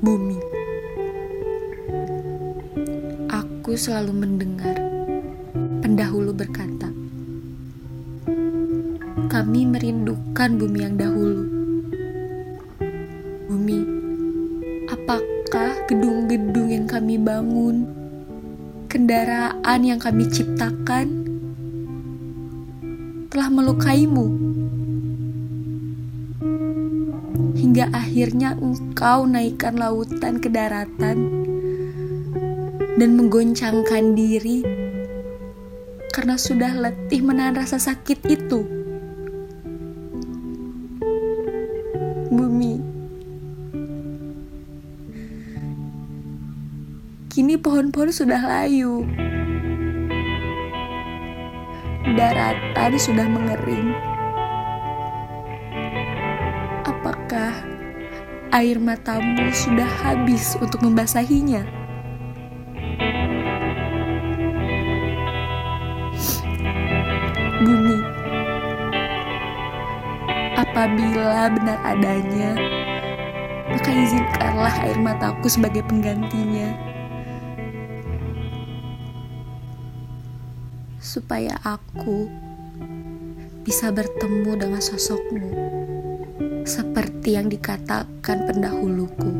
Bumi. Aku selalu mendengar pendahulu berkata, "Kami merindukan bumi yang dahulu." Bumi, apakah gedung-gedung yang kami bangun, kendaraan yang kami ciptakan, telah melukaimu hingga akhirnya engkau naikkan lautan ke daratan dan menggoncangkan diri karena sudah letih menahan rasa sakit itu. Bumi, kini pohon-pohon sudah layu daratan sudah mengering. Apakah air matamu sudah habis untuk membasahinya? Bumi, apabila benar adanya, maka izinkanlah air mataku sebagai penggantinya. supaya aku bisa bertemu dengan sosokmu seperti yang dikatakan pendahuluku.